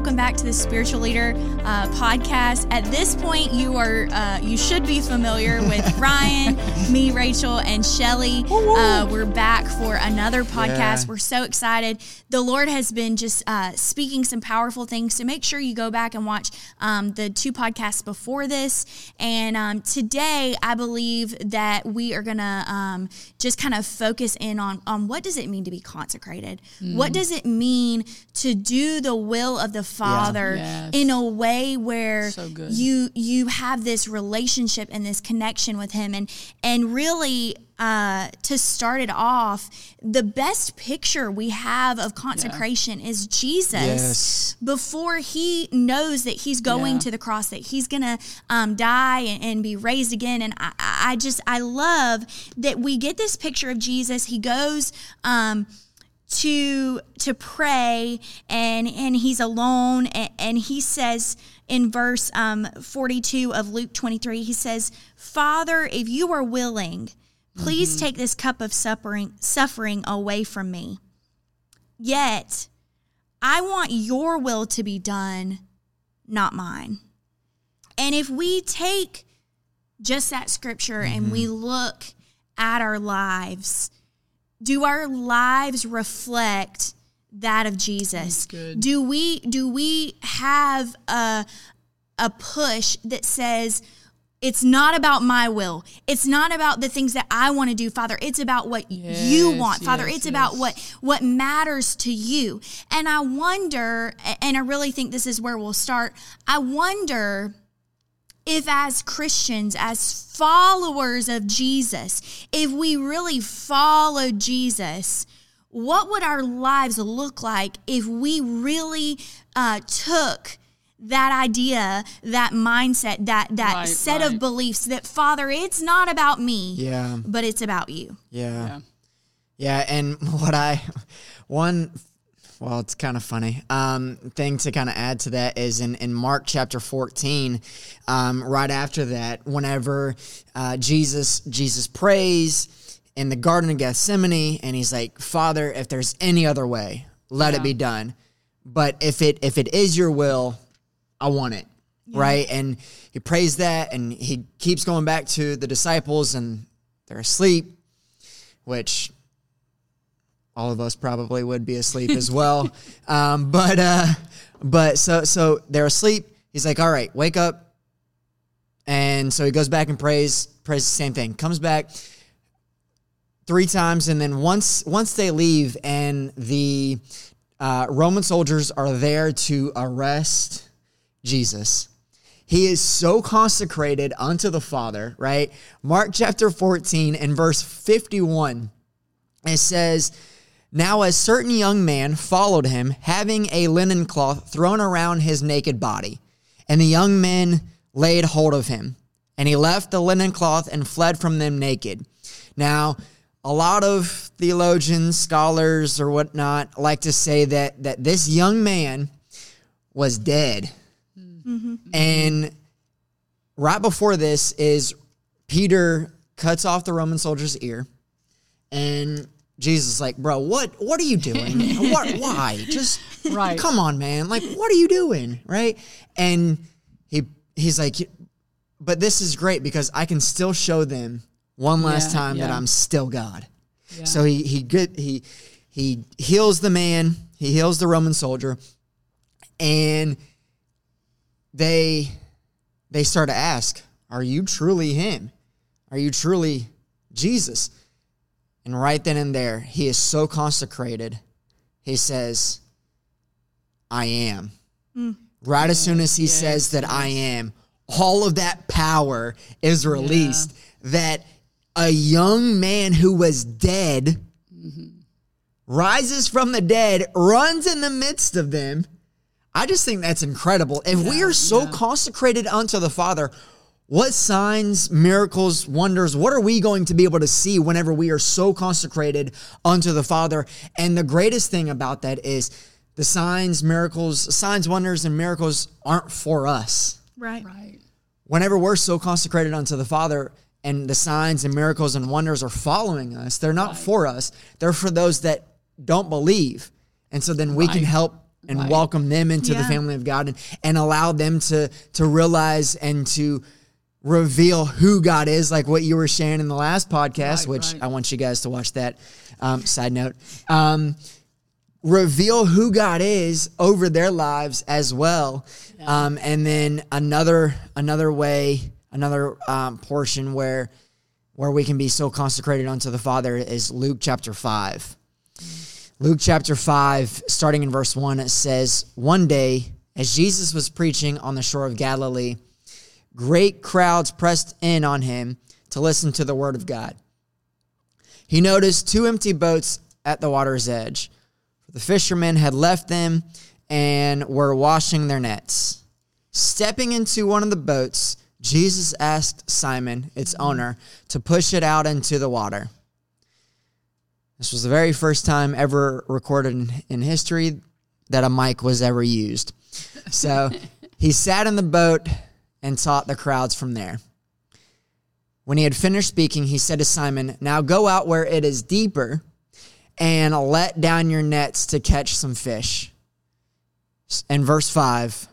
welcome back to the Spiritual Leader uh, podcast. At this point, you are uh, you should be familiar with Ryan, me, Rachel, and Shelly. Uh, we're back for another podcast. Yeah. We're so excited. The Lord has been just uh, speaking some powerful things. So make sure you go back and watch um, the two podcasts before this. And um, today, I believe that we are gonna um, just kind of focus in on on what does it mean to be consecrated. Mm. What does it mean to do the will of the Father yes. in a way where so you you have this relationship and this connection with Him, and and really. Uh, to start it off, the best picture we have of consecration yeah. is Jesus yes. before he knows that he's going yeah. to the cross, that he's going to um, die and, and, be raised again. And I, I, just, I love that we get this picture of Jesus. He goes, um, to to pray and and he's alone and, and he says in verse um, 42 of luke 23 he says father if you are willing please mm-hmm. take this cup of suffering suffering away from me yet i want your will to be done not mine and if we take just that scripture mm-hmm. and we mm-hmm. look at our lives do our lives reflect that of Jesus? Do we do we have a a push that says it's not about my will. It's not about the things that I want to do, Father. It's about what yes, you want, Father. Yes, it's yes. about what what matters to you. And I wonder and I really think this is where we'll start. I wonder if as Christians, as followers of Jesus, if we really follow Jesus, what would our lives look like if we really uh, took that idea, that mindset, that that right, set right. of beliefs that Father, it's not about me, yeah, but it's about you. Yeah. yeah. Yeah, and what I one well, it's kind of funny. Um, thing to kind of add to that is in, in Mark chapter 14, um, right after that, whenever uh, Jesus Jesus prays in the Garden of Gethsemane, and he's like, Father, if there's any other way, let yeah. it be done. But if it if it is your will, I want it. Yeah. Right. And he prays that and he keeps going back to the disciples and they're asleep, which all of us probably would be asleep as well. Um, but uh, but so so they're asleep. He's like, all right, wake up. And so he goes back and prays, prays the same thing. Comes back three times, and then once once they leave, and the uh, Roman soldiers are there to arrest Jesus. He is so consecrated unto the Father, right? Mark chapter 14 and verse 51, it says, now, a certain young man followed him, having a linen cloth thrown around his naked body. And the young men laid hold of him. And he left the linen cloth and fled from them naked. Now, a lot of theologians, scholars, or whatnot like to say that, that this young man was dead. Mm-hmm. And right before this is Peter cuts off the Roman soldier's ear and Jesus is like, bro, what what are you doing? what why? Just right. come on, man. Like, what are you doing? Right? And he he's like, but this is great because I can still show them one last yeah, time yeah. that I'm still God. Yeah. So he he good he he heals the man, he heals the Roman soldier, and they they start to ask, Are you truly him? Are you truly Jesus? And right then and there, he is so consecrated. He says, I am. Mm. Right as soon as he yes, says that yes. I am, all of that power is released. Yeah. That a young man who was dead mm-hmm. rises from the dead, runs in the midst of them. I just think that's incredible. If yeah, we are so consecrated unto the Father, what signs, miracles, wonders, what are we going to be able to see whenever we are so consecrated unto the Father? And the greatest thing about that is the signs, miracles, signs, wonders, and miracles aren't for us. Right. Right. Whenever we're so consecrated unto the Father, and the signs and miracles and wonders are following us, they're not right. for us. They're for those that don't believe. And so then we right. can help and Right. welcome them into the family of God and, and allow them to to realize and to reveal who God is, like what you were sharing in the last podcast, Right, which right. I want you guys to watch that. Um, side note. Um, reveal who God is over their lives as well. Um, and then another another way, another um, portion where where we can be so consecrated unto the Father is Luke chapter five. Luke chapter 5, starting in verse 1, it says, One day, as Jesus was preaching on the shore of Galilee, great crowds pressed in on him to listen to the word of God. He noticed two empty boats at the water's edge. The fishermen had left them and were washing their nets. Stepping into one of the boats, Jesus asked Simon, its owner, to push it out into the water. This was the very first time ever recorded in history that a mic was ever used. So he sat in the boat and taught the crowds from there. When he had finished speaking, he said to Simon, Now go out where it is deeper and let down your nets to catch some fish. And verse 5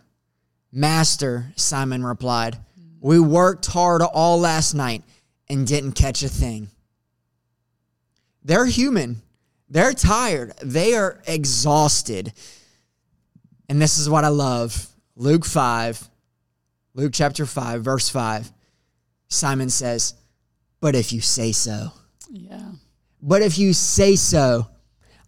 Master, Simon replied, We worked hard all last night and didn't catch a thing. They're human. They're tired. They are exhausted. And this is what I love. Luke 5, Luke chapter 5, verse 5. Simon says, But if you say so, Yeah. but if you say so,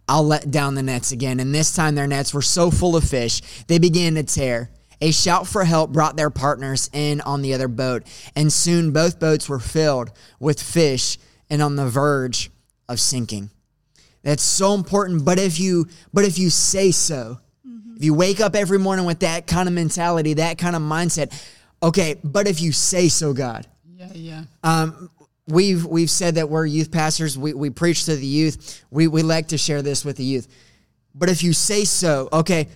I'll let down the nets again. And this time their nets were so full of fish, they began to tear. A shout for help brought their partners in on the other boat, and soon both boats were filled with fish and on the verge of sinking. That's so important. But if you but if you say so, mm-hmm. if you wake up every morning with that kind of mentality, that kind of mindset, okay, but if you say so, God, Yeah. Yeah. um, we've we've said that we're youth pastors. We, we preach to the youth. We we like to share this with the youth. But if you say so, okay.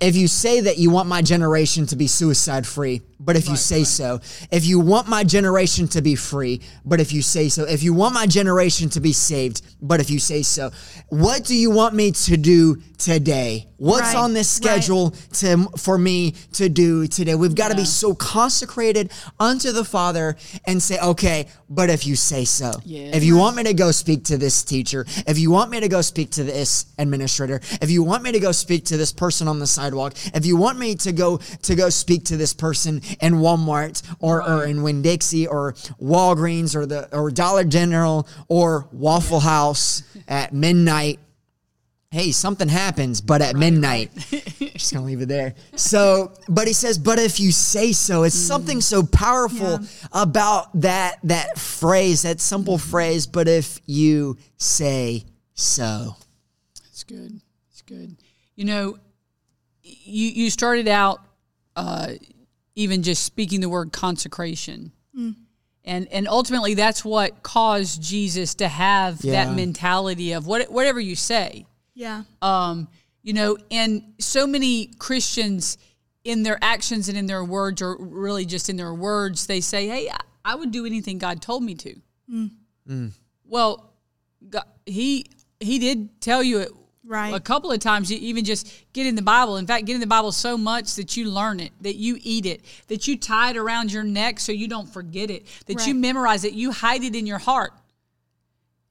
If you say that you want my generation to be suicide free, but if you say so, if you want my generation to be free, but if you say so, if you want my generation to be saved, but if you say so, what do you want me to do today? What's Right, on this right. schedule to for me to do today? We've got to be so consecrated unto the Father and say, okay, but if you say so, Yeah. if you want me to go speak to this teacher, if you want me to go speak to this administrator, if you want me to go speak to this person on the sidewalk, if you want me to go to go speak to this person in Walmart or, or in Winn Dixie or Walgreens or the or Dollar General or Waffle House at midnight hey, something happens, but at midnight. Just gonna leave it there. So, but he says, but if you say so, it's something so powerful Yeah. about that that phrase, that simple phrase, but if you say so. It's good. It's good. You know, you you started out uh, even just speaking the word consecration, mm. and and ultimately that's what caused Jesus to have Yeah. that mentality of what whatever you say. Yeah. Um, you know, and so many Christians in their actions and in their words, or really just in their words, they say, "Hey, I, I would do anything God told me to." Mm. Mm. Well, God, he he did tell you it Right. a couple of times. You even just get in the Bible. In fact, get in the Bible so much that you learn it, that you eat it, that you tie it around your neck so you don't forget it, that you memorize it, you hide it in your heart.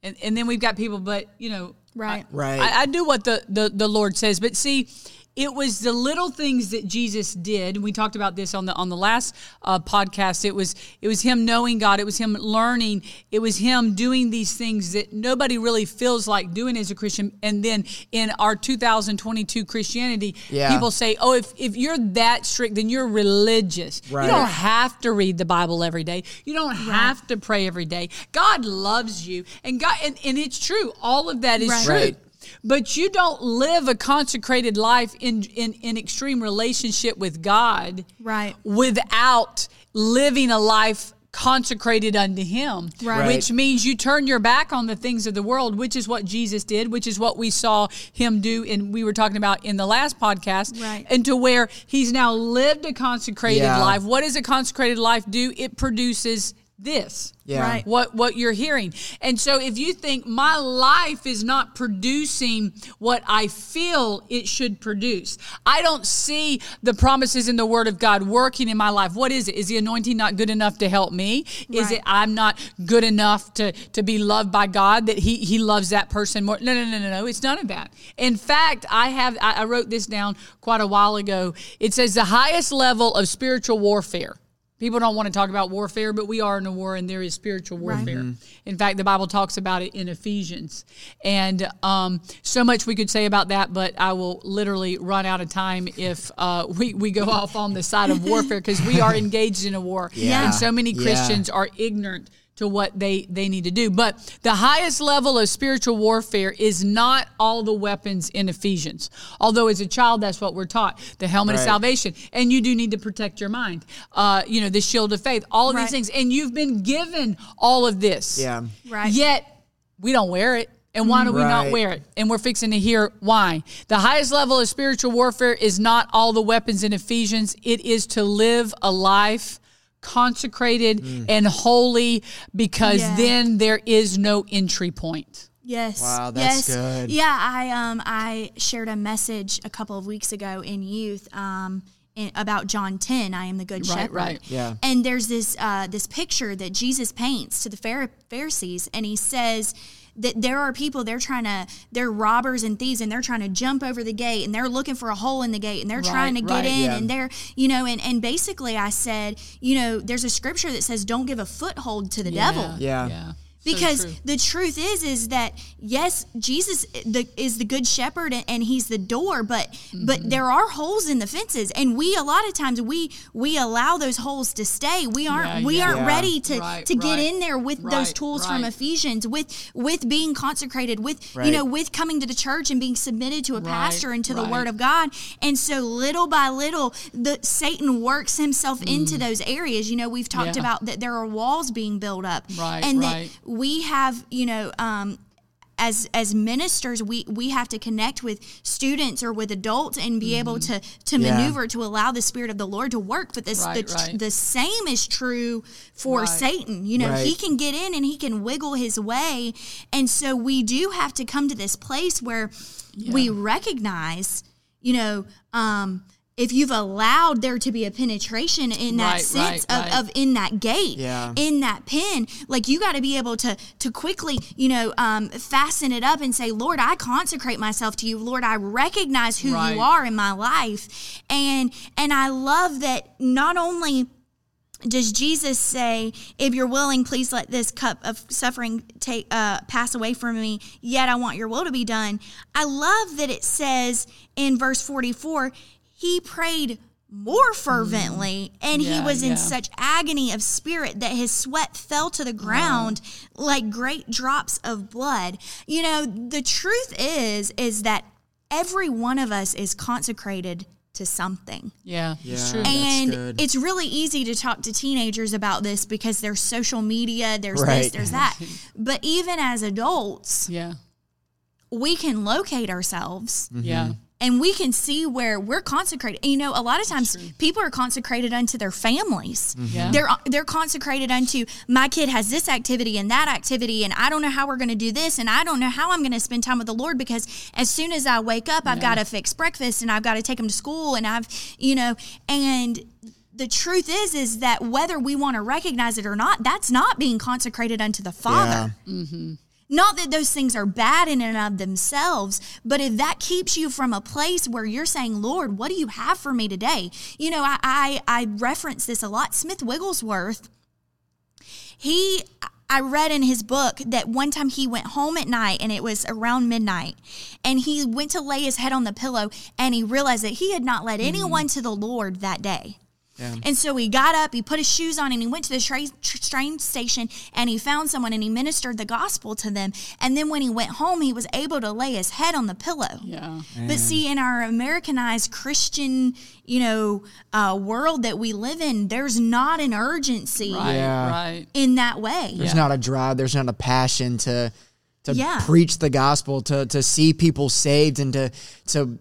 And and then we've got people, but you know, Right. Right. I, I do what the, the, the Lord says, but see, it was the little things that Jesus did. We talked about this on the on the last uh, podcast. It was it was him knowing God. It was him learning. It was him doing these things that nobody really feels like doing as a Christian. And then in our 2022 Christianity, Yeah. people say, "Oh, if if you're that strict, then you're religious. Right. You don't have to read the Bible every day. You don't have to pray every day. God loves you, and God, and, and it's true. All of that is Right. true. Right. But you don't live a consecrated life in, in, in extreme relationship with God Right. without living a life consecrated unto Him. Right. Which means you turn your back on the things of the world, which is what Jesus did, which is what we saw Him do, and we were talking about in the last podcast. Right. And to where He's now lived a consecrated Yeah. life. What does a consecrated life do? It produces this. Yeah. Right. What what you're hearing. And so if you think my life is not producing what I feel it should produce. I don't see the promises in the word of God working in my life. What is it? Is the anointing not good enough to help me? Is Right. it I'm not good enough to to be loved by God that he he loves that person more? No, no, no, no, no. It's none of that. In fact, I have I, I wrote this down quite a while ago. It says the highest level of spiritual warfare People don't want to talk about warfare, but we are in a war and there is spiritual warfare. In fact, the Bible talks about it in Ephesians. And um, so much we could say about that, but I will literally run out of time if uh, we, we go off on the side of warfare because we are engaged in a war. Yeah. And so many Yeah. Christians are ignorant to what they, they need to do. But the highest level of spiritual warfare is not all the weapons in Ephesians. Although as a child, that's what we're taught. The helmet of salvation. And you do need to protect your mind. Uh, you know, the shield of faith, all of Right. these things. And you've been given all of this. Yeah. Right. Yet we don't wear it. And why do we not wear it? And we're fixing to hear why. The highest level of spiritual warfare is not all the weapons in Ephesians. It is to live a life consecrated Mm. and holy because Yeah. then there is no entry point. Yes. Wow, that's yes. good. Yeah, I um I shared a message a couple of weeks ago in youth um in, about John 10, I am the good Right, shepherd. right. Yeah. And there's this uh this picture that Jesus paints to the Pharisees and he says that there are people they're trying to they're robbers and thieves and they're trying to jump over the gate and they're looking for a hole in the gate and they're trying to Right, get right. in Yeah. and they're you know and and basically I said you know there's a scripture that says don't give a foothold to the devil Yeah. Yeah. So because true. the truth is is that yes jesus the, is the good shepherd and, and he's the door but Mm-hmm. but there are holes in the fences and we a lot of times we we allow those holes to stay we aren't Yeah, we yeah. aren't Yeah. ready to Right, to get right. in there with those Right, tools from ephesians with with being consecrated with you know with coming to the church and being submitted to a pastor and to the word of god and so little by little the satan works himself into those areas you know we've talked Mm. About that there are walls being built up Right, and right. that we have you know um as as ministers we we have to connect with students or with adults and be able to to Yeah. maneuver to allow the spirit of the lord to work but this Right, the, right. the same is true for Right. satan you know he can get in and he can wiggle his way and so we do have to come to this place where we recognize you know um if you've allowed there to be a penetration in that Right, sense right, of, right. of in that gate Yeah. in that pin like you got to be able to to quickly you know um, fasten it up and say lord i consecrate myself to you lord i recognize who Right. you are in my life and and i love that not only does Jesus say, "If you're willing, please let this cup of suffering take uh, pass away from me. Yet I want your will to be done." I love that it says in verse 44, he prayed more fervently, mm. and he Yeah, was yeah. in such agony of spirit that his sweat fell to the ground like great drops of blood. You know, the truth is, is that every one of us is consecrated to something. Yeah, it's Yeah. true. And it's really easy to talk to teenagers about this because there's social media, there's this, there's that. But even as adults, yeah, we can locate ourselves yeah. And we can see where we're consecrated. And, you know, a lot of times people are consecrated unto their families. Mm-hmm. Yeah. They're uh, they're consecrated unto my kid has this activity and that activity and I don't know how we're going to do this and I don't know how I'm going to spend time with the Lord because as soon as I wake up I've got to fix breakfast and I've got to take them to school and I've you know and the truth is is that whether we want to recognize it or not that's not being consecrated unto the Father. Mm-hmm. Not that those things are bad in and of themselves, but if that keeps you from a place where you're saying, Lord, what do you have for me today? You know, I, I, I reference this a lot. Smith Wigglesworth, he, I read in his book that one time he went home at night and it was around midnight and he went to lay his head on the pillow and he realized that he had not led mm-hmm. anyone to the Lord that day. And so he got up, he put his shoes on, and he went to the tra- train station and he found someone and he ministered the gospel to them. And then when he went home, he was able to lay his head on the pillow. Yeah. But see, in our Americanized Christian, you know, uh, world that we live in, there's not an urgency Right. Yeah. Right. in that way. There's not a drive. There's not a passion to to Yeah. preach the gospel, to to see people saved, and to to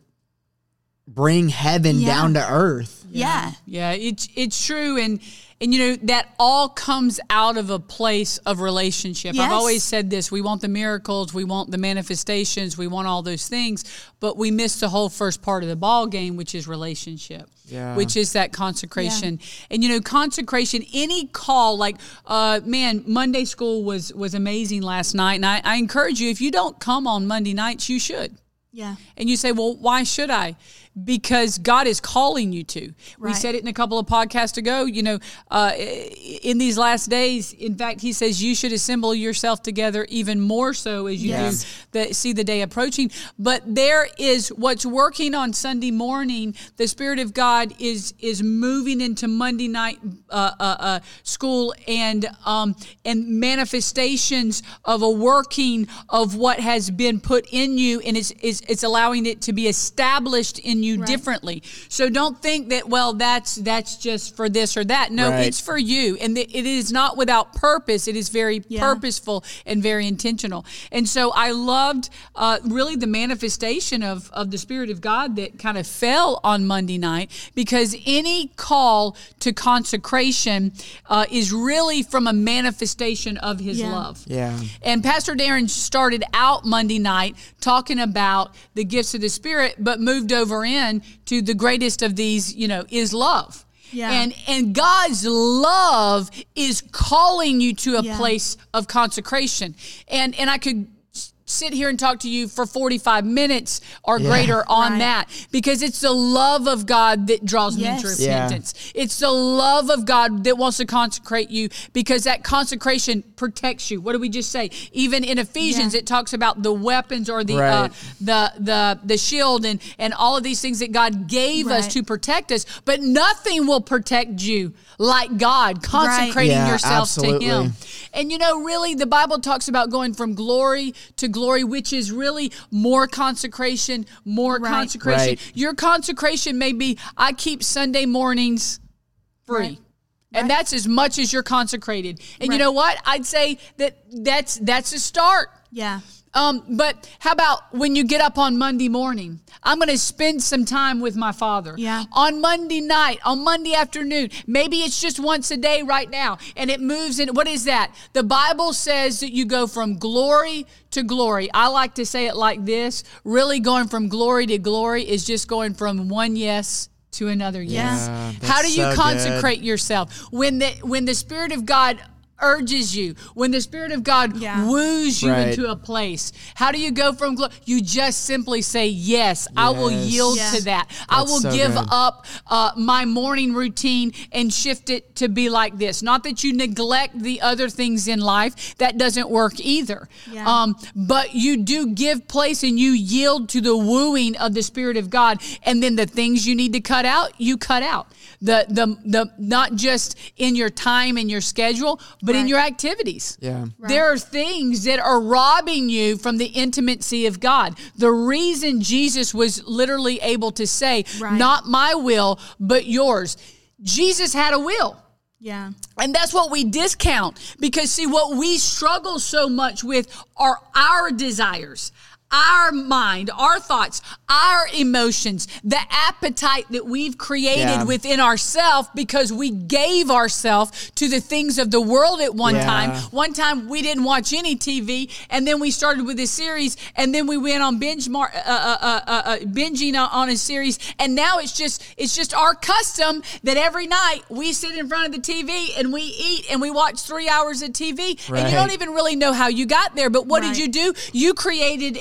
bring heaven Yeah. down to earth. Yeah. Yeah, it's it's true, and And you know, that all comes out of a place of relationship. Yes. I've always said this we want the miracles, we want the manifestations, we want all those things, but we miss the whole first part of the ball game, which is relationship. Yeah. Which is that consecration. And you know, consecration, any call, like uh man, Monday school was was amazing last night. And I, I encourage you, if you don't come on Monday nights, you should. Yeah. And you say, well, why should I? Because God is calling you to. We said it in a couple of podcasts ago. You know, uh, in these last days, in fact, He says you should assemble yourself together even more so as you Yes. do the, see the day approaching. But there is what's working on Sunday morning. The Spirit of God is is moving into Monday night uh, uh, uh, school and um, and manifestations of a working of what has been put in you, and it's it's, it's allowing it to be established in you Right. differently. So don't think that well that's that's just for this or that. No, Right. it's for you, and it is not without purpose. It is very Yeah. purposeful and very intentional. And so I loved uh, really the manifestation of, of the Spirit of God that kind of fell on Monday night because any call to consecration uh, is really from a manifestation of His Yeah. love. Yeah. And Pastor Darren started out Monday night talking about the gifts of the Spirit, but moved over in to the greatest of these, you know, is love. Yeah. And and God's love is calling you to a Yeah. place of consecration. And and I could sit here and talk to you for 45 minutes or Yeah. greater on Right. that because it's the love of God that draws Yes. me to Yeah. repentance. It's the love of God that wants to consecrate you because that consecration protects you. What do we just say? Even in Ephesians, Yeah. it talks about the weapons or the uh, the the the shield and and all of these things that God gave us to protect us. But nothing will protect you like God consecrating Yeah, yourself to. Him. And you know, really, the Bible talks about going from glory to glory, which is really more consecration, more Right. consecration. Right. Your consecration may be I keep Sunday mornings free. Right. And Right. that's as much as you're consecrated. And you know what? I'd say that that's that's a start. Yeah. Um, but how about when you get up on Monday morning? I'm going to spend some time with my father. Yeah. On Monday night, on Monday afternoon, maybe it's just once a day right now, and it moves in. What is that? The Bible says that you go from glory to glory. I like to say it like this: really going from glory to glory is just going from one yes to another yes. Yeah, How do you so good. consecrate yourself when the when the Spirit of God urges you, when the Spirit of God Yeah. woos you Right. into a place. How do you go from glory? You just simply say, Yes, I will yield Yeah. to that. I will so give good. up uh, my morning routine and shift it to be like this. Not that you neglect the other things in life, that doesn't work either. Yeah. Um, but you do give place and you yield to the wooing of the Spirit of God. And then the things you need to cut out, you cut out. The, the, the, not just in your time and your schedule, but in your activities. Yeah. There are things that are robbing you from the intimacy of God. The reason Jesus was literally able to say, Right. Not my will, but yours. Jesus had a will. Yeah. And that's what we discount because, see, what we struggle so much with are our desires, our mind, our thoughts, our emotions, the appetite that we've created Yeah. within ourselves because we gave ourselves to the things of the world at one Yeah. time. One time we didn't watch any TV, and then we started with this series, and then we went on binge mar- uh, uh, uh, uh, uh, binging on- on a series, and now it's just it's just our custom that every night we sit in front of the TV and we eat and we watch three hours of TV, and you don't even really know how you got there. But what Right. did you do? You created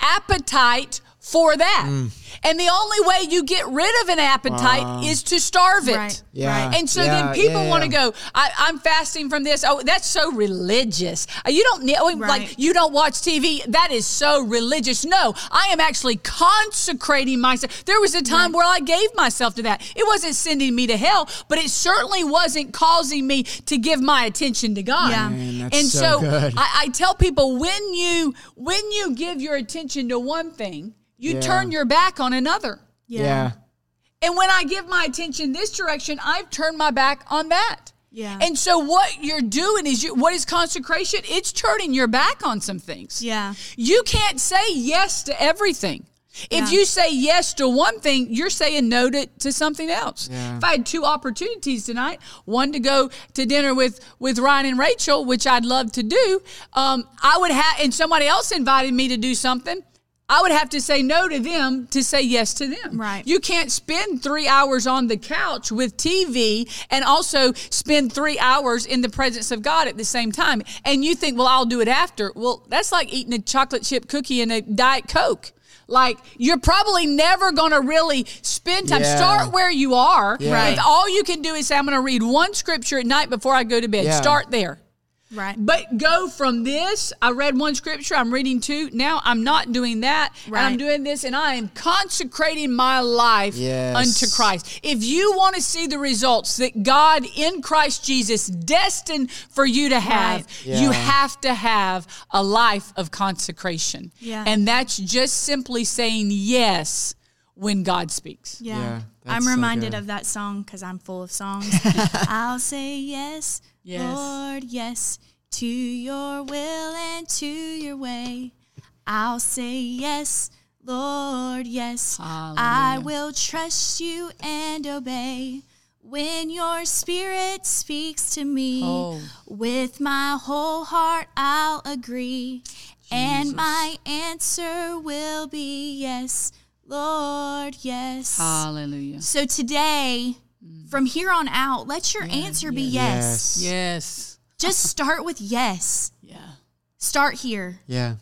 appetite for that. Mm. And the only way you get rid of an appetite is to starve it. Right. Yeah. Right. And so Yeah, then people yeah, want to go, I, I'm fasting from this. Oh, that's so religious. Uh, You don't need, oh, Right. like, you don't watch TV. That is so religious. No, I am actually consecrating myself. There was a time where I gave myself to that. It wasn't sending me to hell, but it certainly wasn't causing me to give my attention to God. Yeah. Man, that's and so so, good. I, I tell people when you when you give your attention to one thing, you Yeah. turn your back on another. Yeah. And when I give my attention this direction, I've turned my back on that. Yeah. And so what you're doing is you what is consecration? It's turning your back on some things. Yeah. You can't say yes to everything. If Yeah. you say yes to one thing, you're saying no to, to something else. Yeah. If I had two opportunities tonight, one to go to dinner with, with Ryan and Rachel, which I'd love to do, um, I would have, and somebody else invited me to do something, I would have to say no to them to say yes to them. Right. You can't spend three hours on the couch with TV and also spend three hours in the presence of God at the same time. And you think, well, I'll do it after. Well, that's like eating a chocolate chip cookie and a Diet Coke. Like you're probably never going to really spend time. Yeah. Start where you are. Yeah. If all you can do is say, I'm going to read one scripture at night before I go to bed. Yeah. Start there. Right. But go from this, I read one scripture, I'm reading two. Now I'm not doing that. And I'm doing this, and I am consecrating my life Yes. unto Christ. If you want to see the results that God in Christ Jesus destined for you to have, Right. you have to have a life of consecration. Yeah. And that's just simply saying yes when God speaks. Yeah. Yeah, I'm reminded good. of that song because I'm full of songs. I'll say yes, Yes. Lord, yes, to your will and to your way. I'll say yes, Lord, yes. I will trust you and obey. When your spirit speaks to me, Oh. with my whole heart I'll agree. And my answer will be yes, Lord, yes. Hallelujah. So today, from here on out, let your answer be yes. Yes. Yes. Just start with yes. Yeah. Start here. Yeah.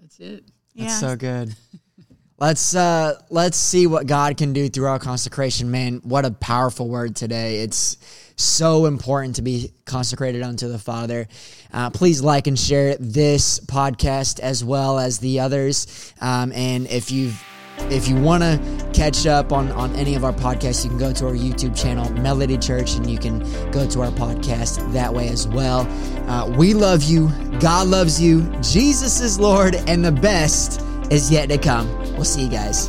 That's it. That's yeah. so good. Let's uh let's see what God can do through our consecration, man. What a powerful word today. It's so important to be consecrated unto the Father. Uh, please like and share this podcast as well as the others. Um, and if you've if you want to catch up on, on any of our podcasts, you can go to our YouTube channel, Melody Church, and you can go to our podcast that way as well. Uh, we love you. God loves you. Jesus is Lord, and the best is yet to come. We'll see you guys.